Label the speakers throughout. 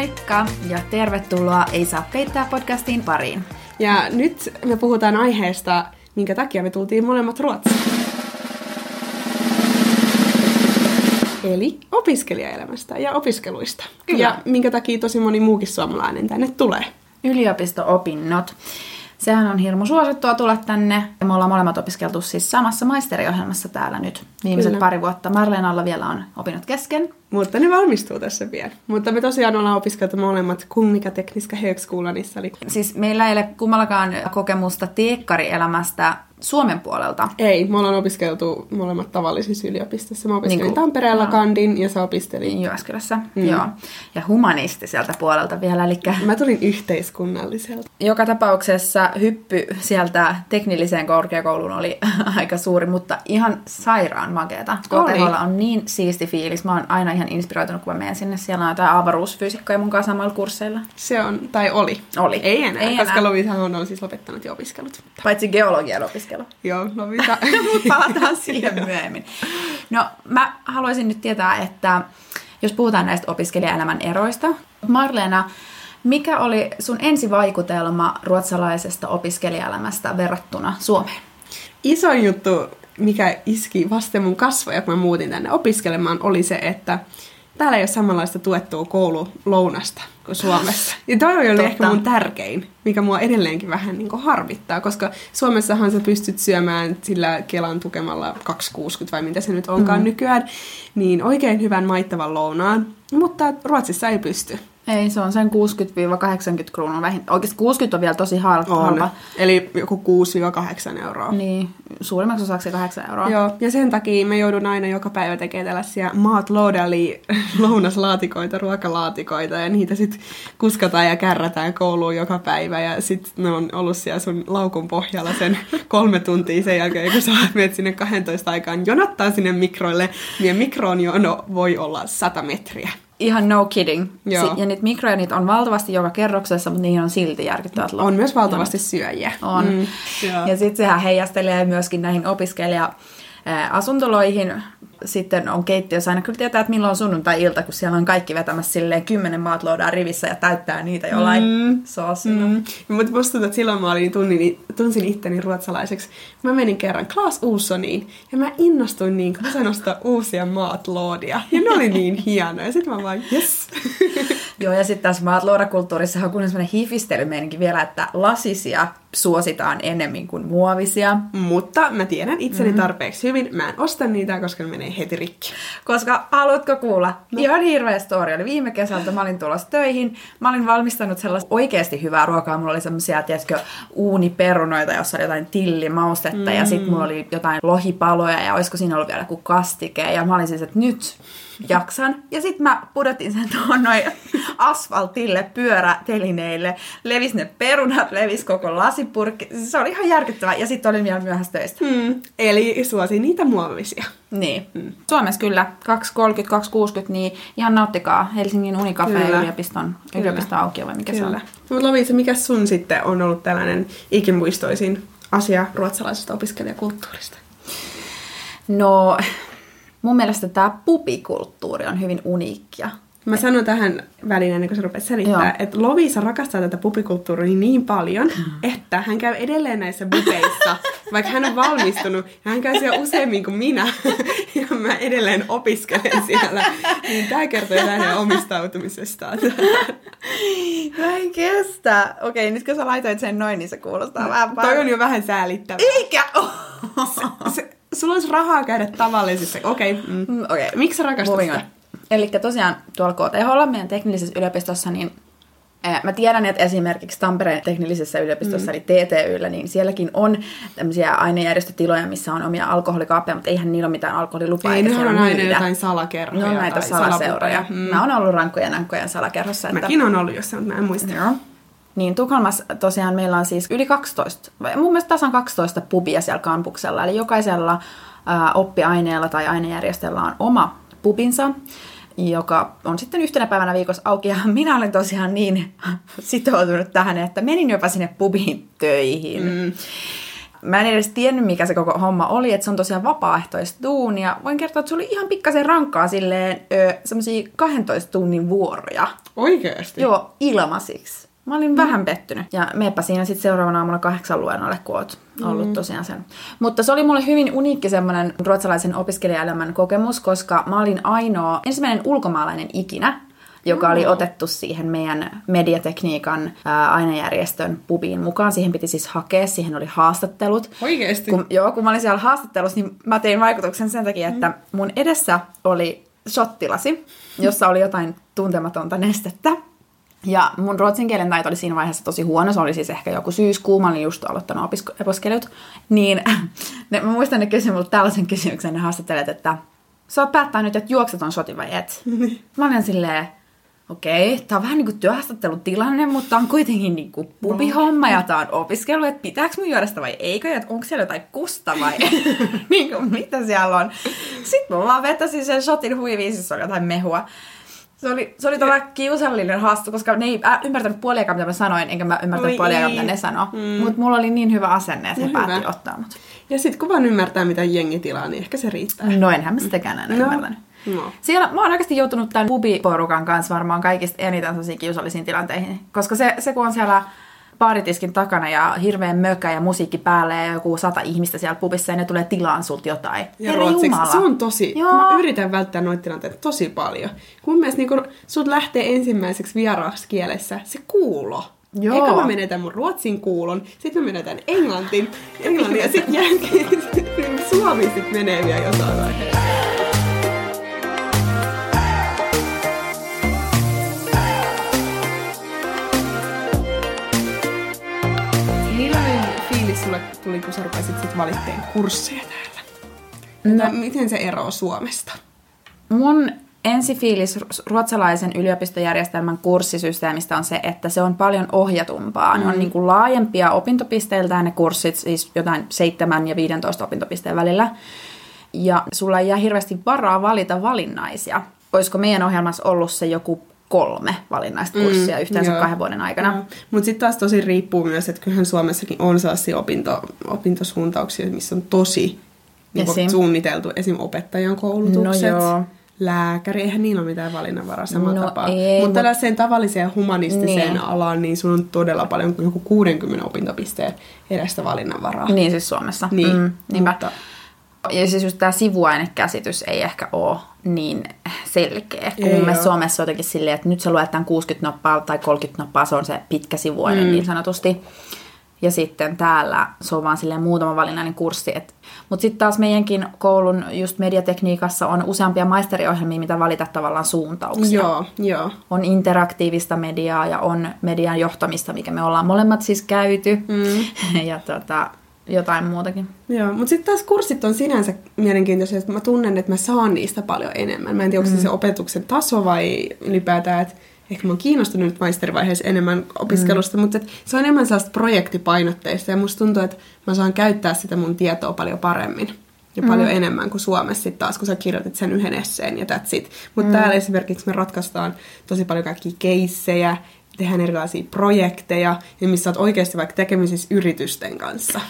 Speaker 1: Moikka ja tervetuloa Ei saa peittää podcastiin pariin.
Speaker 2: Ja nyt me puhutaan aiheesta, minkä takia me tultiin molemmat Ruotsiin. Eli opiskelijaelämästä ja opiskeluista.
Speaker 1: Kyllä.
Speaker 2: Ja minkä takia tosi moni muukin suomalainen tänne tulee.
Speaker 1: Yliopisto-opinnot. Sehän on hirmu suosittua tulla tänne. Me ollaan molemmat opiskeltu siis samassa maisteriohjelmassa täällä nyt viimeiset
Speaker 2: Kyllä.
Speaker 1: pari vuotta. Marleenalla vielä on opinnot kesken.
Speaker 2: Mutta ne valmistuu tässä pian. Mutta me tosiaan ollaan opiskeltu molemmat Kunnika Tekniska Högskolanissa. Eli
Speaker 1: Siis meillä ei ole kummallakaan kokemusta teekkarielämästä Suomen puolelta.
Speaker 2: ei, me ollaan opiskeltu molemmat tavallisissa yliopistossa. Mä opiskelin
Speaker 1: Niinku-
Speaker 2: Tampereella
Speaker 1: Joo.
Speaker 2: kandin ja sä opiskelin.
Speaker 1: Jyväskylässä, mm. joo. Ja humanistiselta puolelta vielä, eli
Speaker 2: Mä tulin yhteiskunnalliselta.
Speaker 1: joka tapauksessa hyppy sieltä teknilliseen korkeakouluun oli aika suuri, mutta ihan sairaan makeeta. KTHlla on niin siisti fiilis. Mä oon aina ihan inspiroitunut, kun mä menen sinne. Siellä on jotain avaruusfysiikkoja mun kanssa samalla kursseilla.
Speaker 2: Se on, tai oli.
Speaker 1: Oli.
Speaker 2: Ei enää,
Speaker 1: Ei enää.
Speaker 2: koska Lovisahan on siis lopettanut jo opiskelut.
Speaker 1: Paitsi geologian opiskelu.
Speaker 2: Joo, Lovisa.
Speaker 1: Mutta palataan siihen myöhemmin. No, mä haluaisin nyt tietää, että jos puhutaan näistä opiskelijaelämän eroista. Marleena, mikä oli sun ensivaikutelma ruotsalaisesta opiskelijaelämästä verrattuna Suomeen?
Speaker 2: Isoin juttu, mikä iski vasten mun kasvoja, kun mä muutin tänne opiskelemaan, oli se, että täällä ei ole samanlaista tuettua koululounasta kuin Suomessa. Ja toi oli
Speaker 1: Totta.
Speaker 2: ehkä mun tärkein, mikä mua edelleenkin vähän niin harvittaa, koska Suomessahan sä pystyt syömään sillä Kelan tukemalla 2,60 vai mitä se nyt onkaan mm. nykyään, niin oikein hyvän maittavan lounaan, mutta Ruotsissa ei pysty.
Speaker 1: Ei, se on sen 60-80 kruunua vähintään. Oikeasti 60 on vielä tosi hal- halpa.
Speaker 2: Eli joku 6-8 euroa.
Speaker 1: Niin, suurimmaksi osaksi 8 euroa.
Speaker 2: Joo, ja sen takia me joudun aina joka päivä tekemään tällaisia maatloada, eli lounaslaatikoita, ruokalaatikoita, ja niitä sitten kuskataan ja kärrätään kouluun joka päivä, ja sitten ne on ollut siellä sun laukun pohjalla sen kolme tuntia sen jälkeen, kun sä menet sinne 12 aikaan jonottaa sinne mikroille, niin mikroon jono voi olla 100 metriä.
Speaker 1: Ihan no kidding.
Speaker 2: Joo.
Speaker 1: Ja niitä mikroja niitä on valtavasti joka kerroksessa, mutta niihin on silti järkyttävät
Speaker 2: On myös valtavasti syöjiä.
Speaker 1: On.
Speaker 2: Mm,
Speaker 1: ja sitten sehän heijastelee myöskin näihin opiskelija asuntoloihin. Sitten on keittiössä aina kyllä tietää, että milloin on sunnuntai-ilta, kun siellä on kaikki vetämässä silleen kymmenen maatloadaa rivissä ja täyttää niitä jollain mm. soosilla. Mm.
Speaker 2: Mutta musta tuntuu, että silloin mä olin, tunnin, tunsin itteni ruotsalaiseksi. Mä menin kerran Klaas Uussoniin ja mä innostuin niin, kun sain ostaa uusia maatloodia. Ja ne oli niin hienoja. Ja sitten mä vaan, yes.
Speaker 1: Joo, ja sitten tässä maatlourakulttuurissa on kuitenkin sellainen hifistelymeininki vielä, että lasisia suositaan enemmän kuin muovisia.
Speaker 2: Mutta mä tiedän itseni tarpeeksi hyvin. Mä en osta niitä, koska ne menee heti rikki.
Speaker 1: Koska haluatko kuulla? No. Ihan hirveä story. Oli viime kesältä, mä olin tulossa töihin. Mä olin valmistanut sellaista oikeasti hyvää ruokaa. Mulla oli semmosia, tiedätkö, uuniperunoita, jossa oli jotain tillimaustetta. Mm. Ja sitten mulla oli jotain lohipaloja ja olisiko siinä ollut vielä joku kastike. Ja mä olin siis, että nyt jaksan. Ja sitten mä pudotin sen tuohon noin asfaltille, pyörätelineille. Levis ne perunat, levis koko lasipurkki. Se oli ihan järkyttävää. Ja sitten olin vielä myöhässä töistä.
Speaker 2: Mm. Eli suosi niitä muovisia.
Speaker 1: Niin. Mm. Suomessa kyllä 230, 260, niin ihan nauttikaa Helsingin Unicafe
Speaker 2: Kyllä.
Speaker 1: yliopiston, yliopiston auki vai mikä se
Speaker 2: Kyllä.
Speaker 1: on?
Speaker 2: Mutta Lovisa, mikä sun sitten on ollut tällainen ikimuistoisin asia ruotsalaisesta opiskelijakulttuurista?
Speaker 1: No, mun mielestä tämä pupikulttuuri on hyvin uniikkia.
Speaker 2: Mä sanon tähän väliin ennen kuin sä rupeat selittää,
Speaker 1: Joo.
Speaker 2: että Lovisa rakastaa tätä pupikulttuuria niin paljon, että hän käy edelleen näissä bupeissa, vaikka hän on valmistunut, ja hän käy siellä useammin kuin minä, ja mä edelleen opiskelen siellä. Niin tää kertoo jotain hänen omistautumisestaan.
Speaker 1: Mä en kestä. Okei, nyt kun sä laitoit sen noin, niin se kuulostaa vähän
Speaker 2: Toi on jo vähän säälittävää.
Speaker 1: Eikä oh.
Speaker 2: Se, sulla olisi rahaa käydä tavallisissa. Okei. Okay. Mm.
Speaker 1: Mm, Okei.
Speaker 2: Miksi sä rakastat
Speaker 1: Moving
Speaker 2: sitä?
Speaker 1: Eli tosiaan tuolla KTH, meidän teknillisessä yliopistossa, niin ää, Mä tiedän, että esimerkiksi Tampereen teknillisessä yliopistossa, mm. eli TTYllä, niin sielläkin on tämmöisiä ainejärjestötiloja, missä on omia alkoholikaappeja, mutta eihän niillä ole mitään alkoholilupaa.
Speaker 2: Ei, nehän
Speaker 1: siellä
Speaker 2: on aina
Speaker 1: myydä.
Speaker 2: jotain salakerhoja
Speaker 1: Ne on näitä salaseuroja. Mm. Mä oon ollut rankkojen ankkojen salakerhossa. Että...
Speaker 2: Mäkin on ollut jossain, mutta mä en muista.
Speaker 1: Joo. Niin Tukholmassa tosiaan meillä on siis yli 12, vai mun mielestä tasan 12 pubia siellä kampuksella. Eli jokaisella ää, oppiaineella tai ainejärjestöllä on oma pubinsa, joka on sitten yhtenä päivänä viikossa auki. Ja minä olen tosiaan niin sitoutunut tähän, että menin jopa sinne pubiin töihin. Mm. mä en edes tiennyt, mikä se koko homma oli, että se on tosiaan vapaaehtoista duunia. Voin kertoa, että se oli ihan pikkasen rankkaa silleen semmoisia 12 tunnin vuoroja.
Speaker 2: Oikeasti?
Speaker 1: Joo, ilmasiksi. Mä olin mm. vähän pettynyt. Ja meepä siinä sitten seuraavana aamulla kahdeksan luennolle, kun oot ollut mm. tosiaan sen. Mutta se oli mulle hyvin uniikki semmoinen ruotsalaisen opiskelijaelämän kokemus, koska mä olin ainoa, ensimmäinen ulkomaalainen ikinä, joka mm. oli otettu siihen meidän mediatekniikan ää, ainejärjestön pubiin mukaan. Siihen piti siis hakea, siihen oli haastattelut.
Speaker 2: Oikeesti?
Speaker 1: Kun, joo, kun mä olin siellä haastattelussa, niin mä tein vaikutuksen sen takia, että mun edessä oli shottilasi, jossa oli jotain tuntematonta nestettä. Ja mun ruotsin kielen taito oli siinä vaiheessa tosi huono. Se oli siis ehkä joku syyskuu. Mä olin just aloittanut opiskelut. Niin ne, mä muistan, ne kysyi multa tällaisen kysymyksen ne haastattelijat, että sä oot päättänyt nyt, että juokset on shoti vai et. mä olin silleen, okei, okay, tää on vähän niinku työhaastattelutilanne, mutta on kuitenkin niinku pubihomma ja tää on opiskelu, että pitääkö mun juoda sitä vai eikö, että onko siellä jotain kusta vai niinku, mitä siellä on. Sitten mä vaan vetäsin sen shotin huiviin, siis oli jotain mehua. Se oli, se oli todella kiusallinen haaste, koska ne ei ymmärtänyt puoliakaan, mitä mä sanoin, enkä mä ymmärtänyt puoliakaan, mitä ne sanoi. Mm. Mutta mulla oli niin hyvä asenne, että no, he hyvä. päätti ottaa mut.
Speaker 2: Ja sitten kun vaan ymmärtää, mitä jengi tilaa, niin ehkä se riittää.
Speaker 1: No enhän mä sitäkään enää no. ymmärtänyt. No. Siellä mä oon oikeasti joutunut tämän pubiporukan kanssa varmaan kaikista eniten sellaisiin kiusallisiin tilanteihin. Koska se, se kun on siellä baaritiskin takana ja hirveän mökä ja musiikki päälle ja joku sata ihmistä siellä pubissa ja ne tulee tilaan sulta jotain.
Speaker 2: Ja ruotsiksi, se on tosi, Joo. mä yritän välttää noita tilanteita tosi paljon. Kun mielestä niin kun sut lähtee ensimmäiseksi vieraaksi kielessä se kuulo. Joo. Eka mä menetän mun ruotsin kuulon, sitten mä menetän englantin, englannin ja sitten jälkeen suomi sit menee vielä jotain vaiheessa. Tuli, kun sä rupesit sit valitteen kursseja täällä? No, miten se eroaa Suomesta?
Speaker 1: Mun ensifiilis ruotsalaisen yliopistojärjestelmän kurssisysteemistä on se, että se on paljon ohjatumpaa. Mm. Ne on mm. niin kuin laajempia opintopisteiltä ne kurssit, siis jotain 7 ja 15 opintopisteen välillä. Ja sulla ei jää hirveästi varaa valita valinnaisia. Olisiko meidän ohjelmassa ollut se joku kolme valinnaista kurssia mm, yhteensä joo, kahden vuoden aikana.
Speaker 2: Mutta sitten taas tosi riippuu myös, että kyllähän Suomessakin on sellaisia opinto, opintosuuntauksia, missä on tosi niin Esim. suunniteltu esim. opettajan koulutukset. No joo. Lääkäri, eihän niillä ole mitään valinnanvaraa samalla no tapaa. Mutta mut... tällaiseen tavalliseen humanistiseen niin. alaan, niin sun on todella paljon, joku 60 opintopisteen edestä valinnanvaraa.
Speaker 1: Niin siis Suomessa.
Speaker 2: Niin, mm,
Speaker 1: mutta... Ja siis just tämä sivuainekäsitys ei ehkä ole niin selkeä. Kun mielestä Suomessa on jotenkin silleen, että nyt sä luet tämän 60 nappaa tai 30 nappaa, se on se pitkä sivuaine mm. niin sanotusti. Ja sitten täällä se on vaan silleen muutama valinnainen kurssi. Mutta sitten taas meidänkin koulun just mediatekniikassa on useampia maisteriohjelmia, mitä valita tavallaan suuntauksia.
Speaker 2: Joo, joo.
Speaker 1: On interaktiivista mediaa ja on median johtamista, mikä me ollaan molemmat siis käyty. Mm. ja tota, jotain muutakin.
Speaker 2: Joo, mutta sitten taas kurssit on sinänsä mielenkiintoisia, että mä tunnen, että mä saan niistä paljon enemmän. Mä en tiedä, onko mm. se opetuksen taso vai ylipäätään, että ehkä mä oon kiinnostunut nyt maisterivaiheessa enemmän opiskelusta, mm. mutta se on enemmän sellaista projektipainotteista ja musta tuntuu, että mä saan käyttää sitä mun tietoa paljon paremmin ja paljon mm. enemmän kuin Suomessa sitten taas, kun sä kirjoitit sen yhden esseen ja that's it. Mutta mm. täällä esimerkiksi me ratkaistaan tosi paljon kaikkia keissejä, tehdään erilaisia projekteja, ja missä oot oikeasti vaikka tekemisissä yritysten kanssa.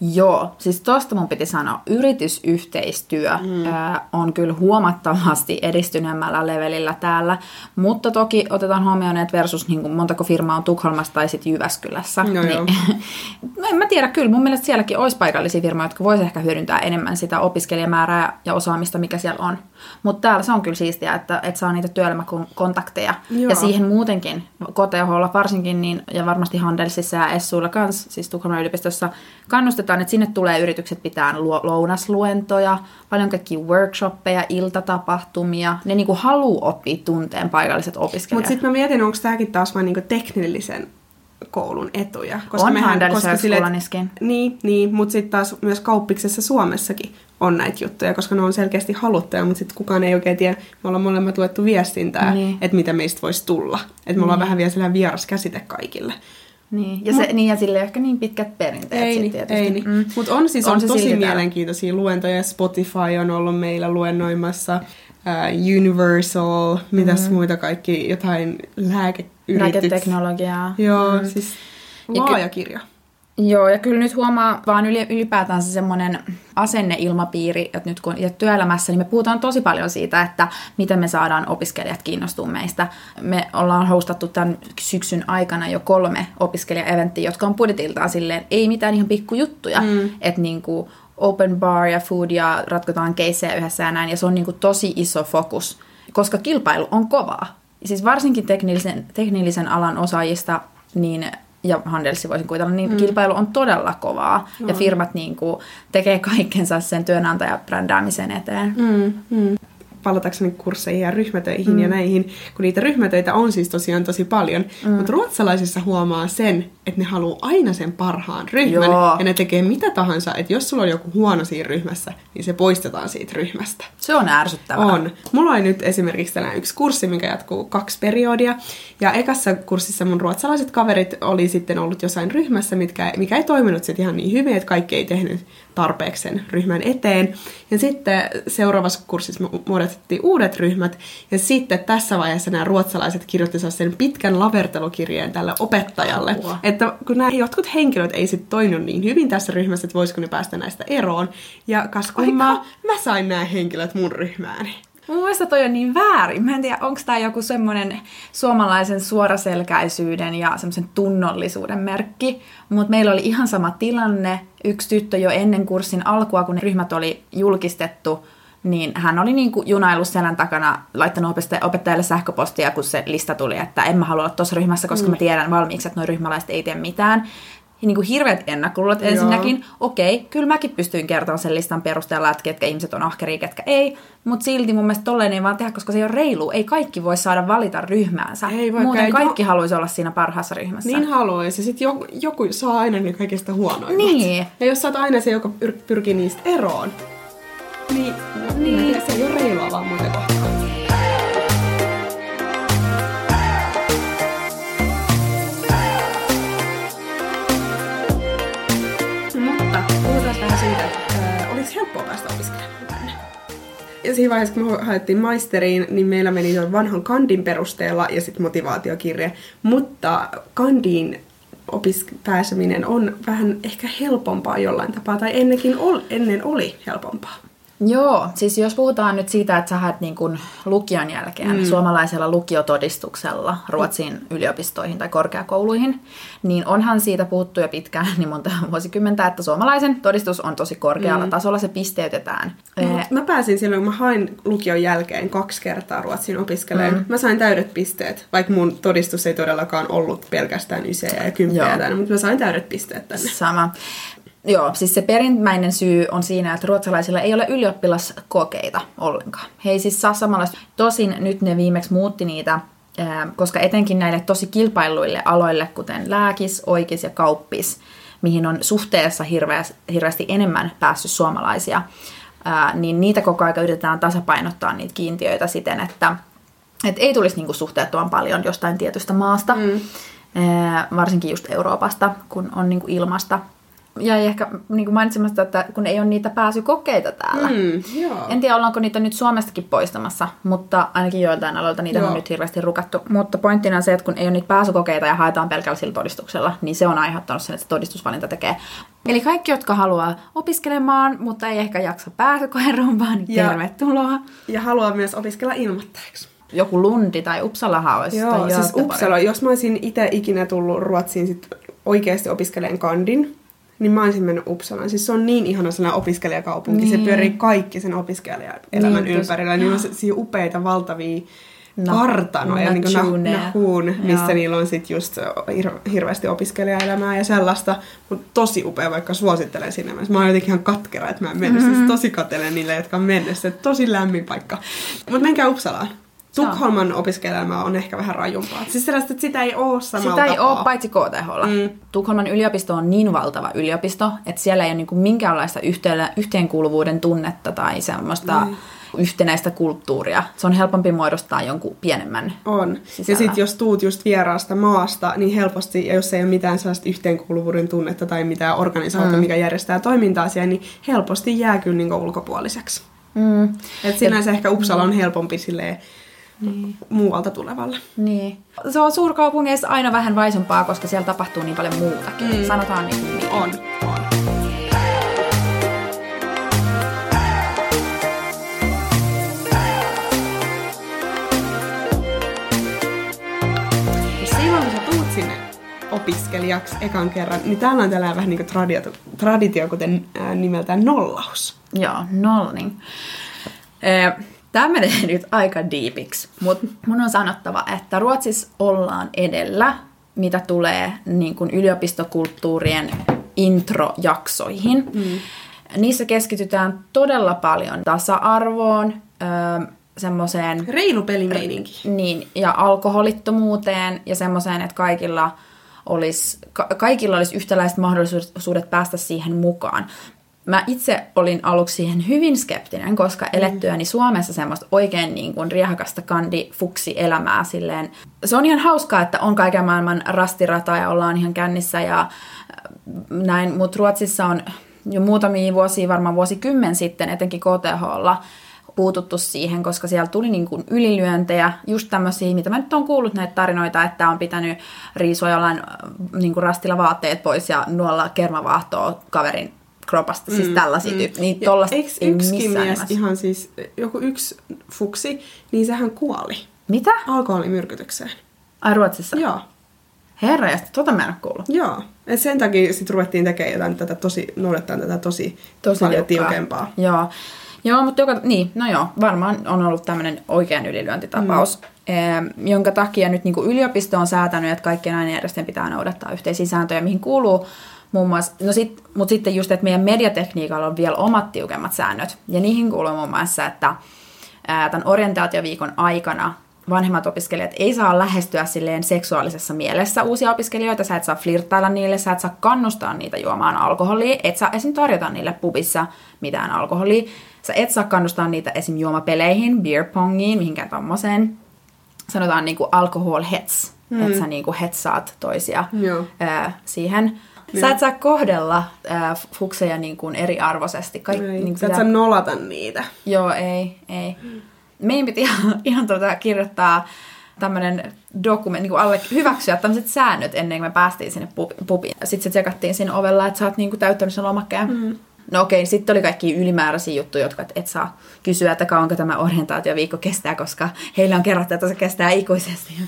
Speaker 1: Joo, siis tosta mun piti sanoa, yritysyhteistyö mm. ää, on kyllä huomattavasti edistyneemmällä levelillä täällä, mutta toki otetaan huomioon, että versus niin kuin montako firmaa on Tukholmassa tai sitten Jyväskylässä. No, niin, no en mä tiedä, kyllä mun mielestä sielläkin olisi paikallisia firmoja, jotka voisi ehkä hyödyntää enemmän sitä opiskelijamäärää ja osaamista, mikä siellä on. Mutta täällä se on kyllä siistiä, että, että saa niitä työelämäkontakteja. Joo. Ja siihen muutenkin, KTHlla varsinkin, niin, ja varmasti Handelsissa ja Essuilla kanssa, siis Tukholman yliopistossa, kannustetaan, että sinne tulee yritykset pitää lounasluentoja, paljon kaikkia workshoppeja, iltatapahtumia. Ne niinku haluaa oppia tunteen paikalliset opiskelijat.
Speaker 2: Mutta sitten mä mietin, onko tämäkin taas vain niinku teknillisen koulun etuja.
Speaker 1: Koska on mehän, koska sille,
Speaker 2: Niin, niin mutta sitten taas myös kauppiksessa Suomessakin on näitä juttuja, koska ne on selkeästi haluttuja, mutta sitten kukaan ei oikein tiedä, me ollaan molemmat luettu viestintää, niin. että mitä meistä voisi tulla. Että me niin. ollaan vähän vielä sellainen vieras käsite kaikille.
Speaker 1: Niin, ja, se, niin, ja sille ehkä niin pitkät perinteet
Speaker 2: ei, niin,
Speaker 1: tietysti.
Speaker 2: Ei, niin. Mm. Mutta on siis on, on tosi mielenkiintoisia luentoja. Spotify on ollut meillä luennoimassa. Uh, Universal, mitäs mm. muita kaikki, jotain lääkeyrityksiä.
Speaker 1: Lääketeknologiaa.
Speaker 2: Joo, mm. siis laaja kirja.
Speaker 1: Joo, ja kyllä nyt huomaa vaan ylipäätään se semmoinen asenneilmapiiri, että nyt kun ja työelämässä, niin me puhutaan tosi paljon siitä, että miten me saadaan opiskelijat kiinnostumaan meistä. Me ollaan hostattu tämän syksyn aikana jo kolme opiskelija-eventtiä, jotka on budjetiltaan silleen, ei mitään ihan pikkujuttuja, mm. että niin kuin open bar ja food ja ratkotaan keissejä yhdessä ja näin, ja se on niin kuin tosi iso fokus, koska kilpailu on kovaa. Siis varsinkin teknillisen, teknillisen alan osaajista, niin ja Handelsi voisin kuvitella, niin mm. kilpailu on todella kovaa. No. Ja firmat niin kuin, tekee kaikkensa sen työnantajabrändäämisen eteen.
Speaker 2: Mm, mm palatakseni kursseihin ja ryhmätöihin mm. ja näihin, kun niitä ryhmätöitä on siis tosiaan tosi paljon. Mm. Mutta ruotsalaisissa huomaa sen, että ne haluaa aina sen parhaan ryhmän Joo. ja ne tekee mitä tahansa, että jos sulla on joku huono siinä ryhmässä, niin se poistetaan siitä ryhmästä.
Speaker 1: Se on ärsyttävää.
Speaker 2: On. Mulla oli nyt esimerkiksi tällainen yksi kurssi, mikä jatkuu kaksi periodia. Ja ekassa kurssissa mun ruotsalaiset kaverit oli sitten ollut jossain ryhmässä, mitkä, mikä ei toiminut sitten ihan niin hyvin, että kaikki ei tehnyt tarpeeksi sen ryhmän eteen. Ja sitten seuraavassa kurssissa muodostettiin uudet ryhmät, ja sitten tässä vaiheessa nämä ruotsalaiset kirjoittivat sen pitkän lavertelukirjeen tälle opettajalle, Apua. että kun nämä jotkut henkilöt ei sitten toiminut niin hyvin tässä ryhmässä, että voisiko ne päästä näistä eroon, ja kas kummaa, mä sain nämä henkilöt mun ryhmääni.
Speaker 1: Mun mielestä toi on niin väärin. Mä en tiedä, onko tämä joku semmoinen suomalaisen suoraselkäisyyden ja semmoisen tunnollisuuden merkki. Mutta meillä oli ihan sama tilanne. Yksi tyttö jo ennen kurssin alkua, kun ne ryhmät oli julkistettu, niin hän oli niin kuin junaillut selän takana, laittanut opettajalle sähköpostia, kun se lista tuli, että en mä halua olla tuossa ryhmässä, koska mm. mä tiedän valmiiksi, että nuo ryhmäläiset ei tee mitään niin kuin hirveät ennakkoluulot ensinnäkin. Okei, okay, kyllä mäkin pystyin kertomaan sen listan perusteella, että ketkä ihmiset on ahkeria, ketkä ei. Mutta silti mun mielestä tolleen ei vaan tehdä, koska se ei ole reilu. Ei kaikki voi saada valita ryhmäänsä. Ei Muuten ei kaikki jo... haluaisi olla siinä parhaassa ryhmässä.
Speaker 2: Niin haluaisi. Sitten joku, joku saa aina ne kaikista huonoimmat.
Speaker 1: Niin.
Speaker 2: Ja jos sä oot aina se, joka pyrkii niistä eroon, niin, niin. se ei ole reilua vaan muuten kohtaan. helppoa päästä opiskelemaan. Ja siinä vaiheessa, kun me haettiin maisteriin, niin meillä meni jo vanhan kandin perusteella ja sitten motivaatiokirje. Mutta kandiin opis- pääseminen on vähän ehkä helpompaa jollain tapaa, tai ennenkin ol- ennen oli helpompaa.
Speaker 1: Joo, siis jos puhutaan nyt siitä, että sä haet niin kuin lukion jälkeen mm. suomalaisella lukiotodistuksella Ruotsin yliopistoihin tai korkeakouluihin, niin onhan siitä puhuttu jo pitkään, niin monta vuosikymmentä, että suomalaisen todistus on tosi korkealla mm. tasolla, se pisteytetään.
Speaker 2: No, mä pääsin silloin, kun mä hain lukion jälkeen kaksi kertaa Ruotsin opiskeleen. Mm. Mä sain täydet pisteet, vaikka mun todistus ei todellakaan ollut pelkästään ysejä ja kymppejä mutta mä sain täydet pisteet tänne.
Speaker 1: Sama. Joo, siis se perimmäinen syy on siinä, että ruotsalaisilla ei ole ylioppilaskokeita ollenkaan. He ei siis saa samanlaista. Tosin nyt ne viimeksi muutti niitä, koska etenkin näille tosi kilpailuille aloille, kuten lääkis, oikeis ja kauppis, mihin on suhteessa hirveästi enemmän päässyt suomalaisia, niin niitä koko ajan yritetään tasapainottaa niitä kiintiöitä siten, että, että ei tulisi niinku suhteettoman paljon jostain tietystä maasta, mm. varsinkin just Euroopasta, kun on niinku ilmasta jäi ehkä niin kuin mainitsemasta, että kun ei ole niitä pääsykokeita täällä. Mm, joo. En tiedä, ollaanko niitä nyt Suomestakin poistamassa, mutta ainakin joiltain aloilta niitä joo. on nyt hirveästi rukattu. Mutta pointtina on se, että kun ei ole niitä pääsykokeita ja haetaan pelkällä sillä todistuksella, niin se on aiheuttanut sen, että se todistusvalinta tekee. Eli kaikki, jotka haluaa opiskelemaan, mutta ei ehkä jaksa pääsykoerumpaan, niin ja, tervetuloa.
Speaker 2: Ja haluaa myös opiskella ilmoittajaksi
Speaker 1: joku Lundi tai Uppsalahan olisi.
Speaker 2: Joo, siis Uppsala, jos mä olisin itse ikinä tullut Ruotsiin sit oikeasti opiskeleen kandin, niin mä olisin mennyt Uppsalaan. Siis se on niin ihana sellainen opiskelijakaupunki. Niin. Se pyörii kaikki sen opiskelijaelämän niin, ympärillä. Niin on se, upeita, valtavia no, kartanoja, niin kuin Nahuun, missä niillä on sitten just hir- hirveästi opiskelijaelämää ja sellaista. Mutta tosi upea, vaikka suosittelen sinne. Mä oon jotenkin ihan katkera, että mä en mennyt. Mm-hmm. Siis tosi katelen niille, jotka on mennyt. Se tosi lämmin paikka. Mutta menkää Uppsalaan. Tukholman opiskelemaan on ehkä vähän rajumpaa. Siis sellaista, että sitä ei ole samalla
Speaker 1: Sitä ei tapaa. ole paitsi KTHlla. Mm. Tukholman yliopisto on niin valtava yliopisto, että siellä ei ole niinku minkäänlaista yhteen, yhteenkuuluvuuden tunnetta tai semmoista mm. yhtenäistä kulttuuria. Se on helpompi muodostaa jonkun pienemmän
Speaker 2: On. Sisällä. Ja sitten jos tuut just vieraasta maasta, niin helposti, ja jos ei ole mitään sellaista yhteenkuuluvuuden tunnetta tai mitään organisaatiota, mm. mikä järjestää toimintaa siellä, niin helposti jää kyllä niinku ulkopuoliseksi. Mm. Et sinänsä ja, ehkä Uppsala on helpompi silleen, Niin. Muualta tulevalle.
Speaker 1: Niin. Se on suurkaupungeissa aina vähän vaisumpaa, koska siellä tapahtuu niin paljon muutakin. Mm. Sanotaan niin, niin.
Speaker 2: On, on. Opiskelijaksi ekan kerran, niin täällä on tällainen vähän niin kuin traditio, traditio kuten ää, nimeltään nollaus.
Speaker 1: Joo, nolling. Tämä menee nyt aika diipiksi, mutta mun on sanottava, että Ruotsissa ollaan edellä, mitä tulee niin kuin yliopistokulttuurien introjaksoihin. Mm. Niissä keskitytään todella paljon tasa-arvoon, öö, semmoiseen...
Speaker 2: Reilu pelimeininki.
Speaker 1: Niin, ja alkoholittomuuteen ja semmoiseen, että kaikilla olisi, ka- kaikilla olisi yhtäläiset mahdollisuudet päästä siihen mukaan. Mä itse olin aluksi siihen hyvin skeptinen, koska elettyäni Suomessa semmoista oikein niin kuin riehakasta kandi fuksi elämää silleen. Se on ihan hauskaa, että on kaiken maailman rastirata ja ollaan ihan kännissä ja äh, näin, mutta Ruotsissa on jo muutamia vuosia, varmaan vuosikymmen sitten, etenkin KTHlla, puututtu siihen, koska siellä tuli niin kuin ylilyöntejä, just tämmöisiä, mitä mä nyt on kuullut näitä tarinoita, että on pitänyt riisua jollain äh, niin kuin rastilla vaatteet pois ja nuolla kermavaahtoa kaverin kropasta, siis tällaisia mm. tyyppiä. Niin tollasta ei missään
Speaker 2: mies
Speaker 1: nimessä.
Speaker 2: ihan siis, joku yksi fuksi, niin sehän kuoli
Speaker 1: Mitä?
Speaker 2: alkoholimyrkytykseen.
Speaker 1: Ai Ruotsissa?
Speaker 2: Joo.
Speaker 1: Herra, ja tota mä en ole kuullut.
Speaker 2: Joo. Et sen takia sitten ruvettiin tekemään jotain tätä tosi, noudattaa tätä tosi,
Speaker 1: Tosi
Speaker 2: paljon
Speaker 1: tiukkaa.
Speaker 2: tiukempaa.
Speaker 1: Joo. Joo, mutta joka, niin, no joo, varmaan on ollut tämmöinen oikean ylilyöntitapaus, mm. jonka takia nyt niin yliopisto on säätänyt, että kaikkien ainejärjestöjen pitää noudattaa yhteisiä sääntöjä, mihin kuuluu muun muassa, no sit, mutta sitten just, että meidän mediatekniikalla on vielä omat tiukemmat säännöt, ja niihin kuuluu muun muassa, että ää, tämän orientaatioviikon aikana vanhemmat opiskelijat ei saa lähestyä silleen seksuaalisessa mielessä uusia opiskelijoita, sä et saa flirttailla niille, sä et saa kannustaa niitä juomaan alkoholia, et saa esim. tarjota niille pubissa mitään alkoholia, sä et saa kannustaa niitä esim. juomapeleihin, beer pongiin, mihinkään tommoseen, sanotaan niinku alcohol hets, mm. että sä niinku hetsaat toisia
Speaker 2: Joo.
Speaker 1: ää, siihen. Sä et saa kohdella ää, fukseja niin kuin eriarvoisesti. Kaik,
Speaker 2: Ei,
Speaker 1: niin
Speaker 2: sä et saa nolata niitä.
Speaker 1: Joo, ei, ei. Meidän piti ihan, ihan tota kirjoittaa tämmöinen dokumentti, niin kuin alle, hyväksyä tämmöiset säännöt ennen kuin me päästiin sinne pub- pubiin. Sitten se tsekattiin siinä ovella, että sä oot niin kuin täyttänyt sen lomakkeen. Mm. No okei, sitten oli kaikki ylimääräisiä juttuja, jotka et, et saa kysyä, että kauanko tämä orientaatioviikko kestää, koska heillä on kerrottu, että se kestää ikuisesti.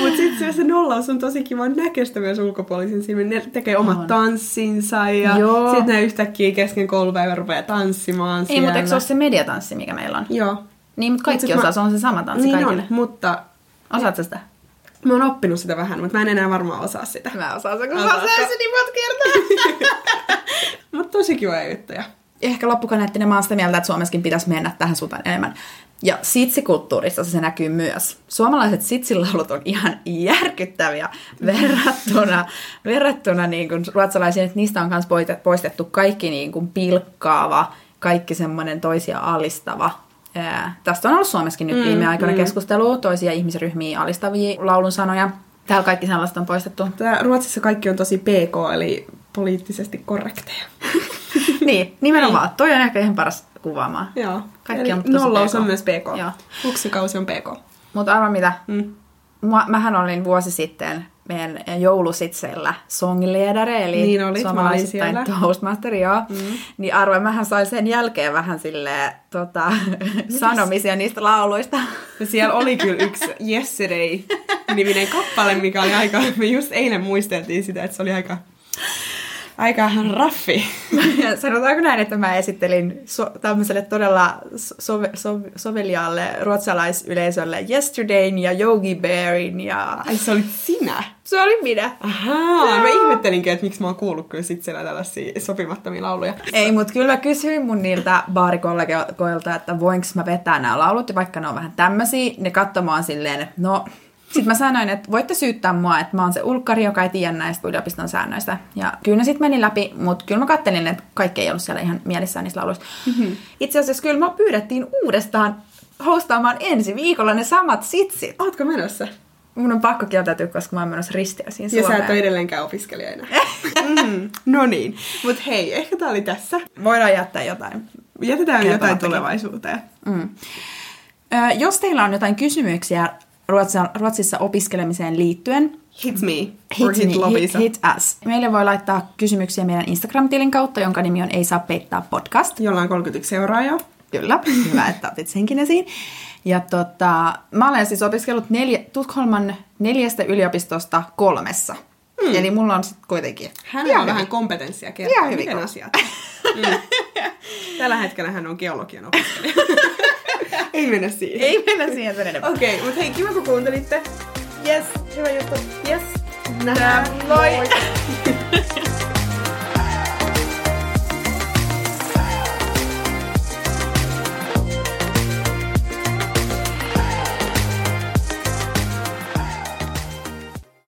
Speaker 2: Mutta sitten se nollaus on tosi kiva näköistä myös ulkopuolisen silmin. Ne tekee omat
Speaker 1: On.
Speaker 2: tanssinsa ja sitten ne yhtäkkiä kesken koulupäivän rupeaa tanssimaan
Speaker 1: Ei,
Speaker 2: siellä.
Speaker 1: mutta eikö se ole se mediatanssi, mikä meillä on?
Speaker 2: Joo.
Speaker 1: Niin, mutta kaikki
Speaker 2: Mut
Speaker 1: osaa,
Speaker 2: mä-
Speaker 1: se on se sama tanssi
Speaker 2: niin
Speaker 1: kaikille.
Speaker 2: on, mutta
Speaker 1: Osaatko sitä?
Speaker 2: Mä oon oppinut sitä vähän, mutta mä en enää varmaan osaa sitä.
Speaker 1: Mä osaan sen, kun
Speaker 2: Osaatko?
Speaker 1: mä osaan sen niin monta kertaa.
Speaker 2: Mutta tosi kiva juttuja.
Speaker 1: Ehkä loppukaneettina mä oon sitä mieltä, että Suomessakin pitäisi mennä tähän suuntaan enemmän. Ja sitsikulttuurissa se näkyy myös. Suomalaiset sitsilaulut on ihan järkyttäviä verrattuna, verrattuna niin kuin ruotsalaisiin, että niistä on myös poistettu kaikki niin kuin pilkkaava, kaikki semmoinen toisia alistava. Ää, tästä on ollut Suomessakin nyt viime aikoina mm, keskustelua, toisia ihmisryhmiä alistavia laulun sanoja. Täällä kaikki sellaista on poistettu.
Speaker 2: Tää Ruotsissa kaikki on tosi PK, eli poliittisesti korrekteja.
Speaker 1: niin, nimenomaan. Toi on ehkä ihan paras kuvaamaan.
Speaker 2: Joo.
Speaker 1: Kaikki
Speaker 2: Eli
Speaker 1: on tosi
Speaker 2: nollaus
Speaker 1: PK.
Speaker 2: on myös PK.
Speaker 1: Joo.
Speaker 2: Fuksikausi on PK.
Speaker 1: Mutta arva mitä?
Speaker 2: Mm.
Speaker 1: Mua, mähän olin vuosi sitten meidän joulusitseillä songledare, eli
Speaker 2: Niin olin
Speaker 1: suomalaisittain
Speaker 2: siellä.
Speaker 1: toastmaster, joo. Mm. Niin arva, mähän sain sen jälkeen vähän silleen tota, sanomisia niistä lauluista.
Speaker 2: Ja siellä oli kyllä yksi Yesterday-niminen kappale, mikä oli aika... Me just eilen muisteltiin sitä, että se oli aika... Aika raffi.
Speaker 1: Sanotaanko näin, että mä esittelin so, tämmöiselle todella sove, sove, soveliaalle ruotsalaisyleisölle Yesterdayn ja Yogi Bearin ja...
Speaker 2: Ai se olit sinä?
Speaker 1: Se oli minä.
Speaker 2: Ahaa, mä ihmettelinkin, että miksi mä oon kuullut kyllä sit siellä tällaisia sopimattomia lauluja.
Speaker 1: Ei, mutta kyllä mä kysyin mun niiltä baarikollegoilta, että voinko mä vetää nämä laulut, ja vaikka ne on vähän tämmöisiä, ne katsomaan silleen, että no... Sitten mä sanoin, että voitte syyttää mua, että mä oon se ulkkari, joka ei tiedä näistä yliopiston säännöistä. Ja kyllä ne sitten meni läpi, mutta kyllä mä kattelin, että kaikki ei ollut siellä ihan mielissään niistä lauluista. Mm-hmm. Itse asiassa kyllä mä pyydettiin uudestaan hostaamaan ensi viikolla ne samat sitsit.
Speaker 2: Ootko menossa?
Speaker 1: Mun on pakko kieltäytyä, koska mä oon menossa ristiäisiin
Speaker 2: Ja sä
Speaker 1: Suomeen.
Speaker 2: et ole edelleenkään opiskelija enää. mm, no niin. Mut hei, ehkä tää oli tässä.
Speaker 1: Voidaan jättää jotain.
Speaker 2: Jätetään jotain tulevaisuuteen.
Speaker 1: Mm. Ö, jos teillä on jotain kysymyksiä Ruotsa, Ruotsissa opiskelemiseen liittyen,
Speaker 2: Hit me.
Speaker 1: hit,
Speaker 2: or hit,
Speaker 1: me, hit, hit us. Meille voi laittaa kysymyksiä meidän Instagram-tilin kautta, jonka nimi on Ei saa peittää podcast.
Speaker 2: Jolla on 31 seuraajaa.
Speaker 1: Kyllä, hyvä, että otit senkin esiin. Ja tota, mä olen siis opiskellut neljä, Tukholman neljästä yliopistosta kolmessa. Hmm. Eli mulla on sitten kuitenkin ihan
Speaker 2: on vähän kompetenssia kertoa, miten asiat. Mm. Tällä hetkellä hän on geologian opiskelija. Ei mennä siihen.
Speaker 1: Ei mennä siihen sen enempää.
Speaker 2: Okei, okay, mutta hei, kiva kun kuuntelitte.
Speaker 1: Yes, hyvä juttu.
Speaker 2: Yes.
Speaker 1: Nähdään. Moi!
Speaker 2: Moi.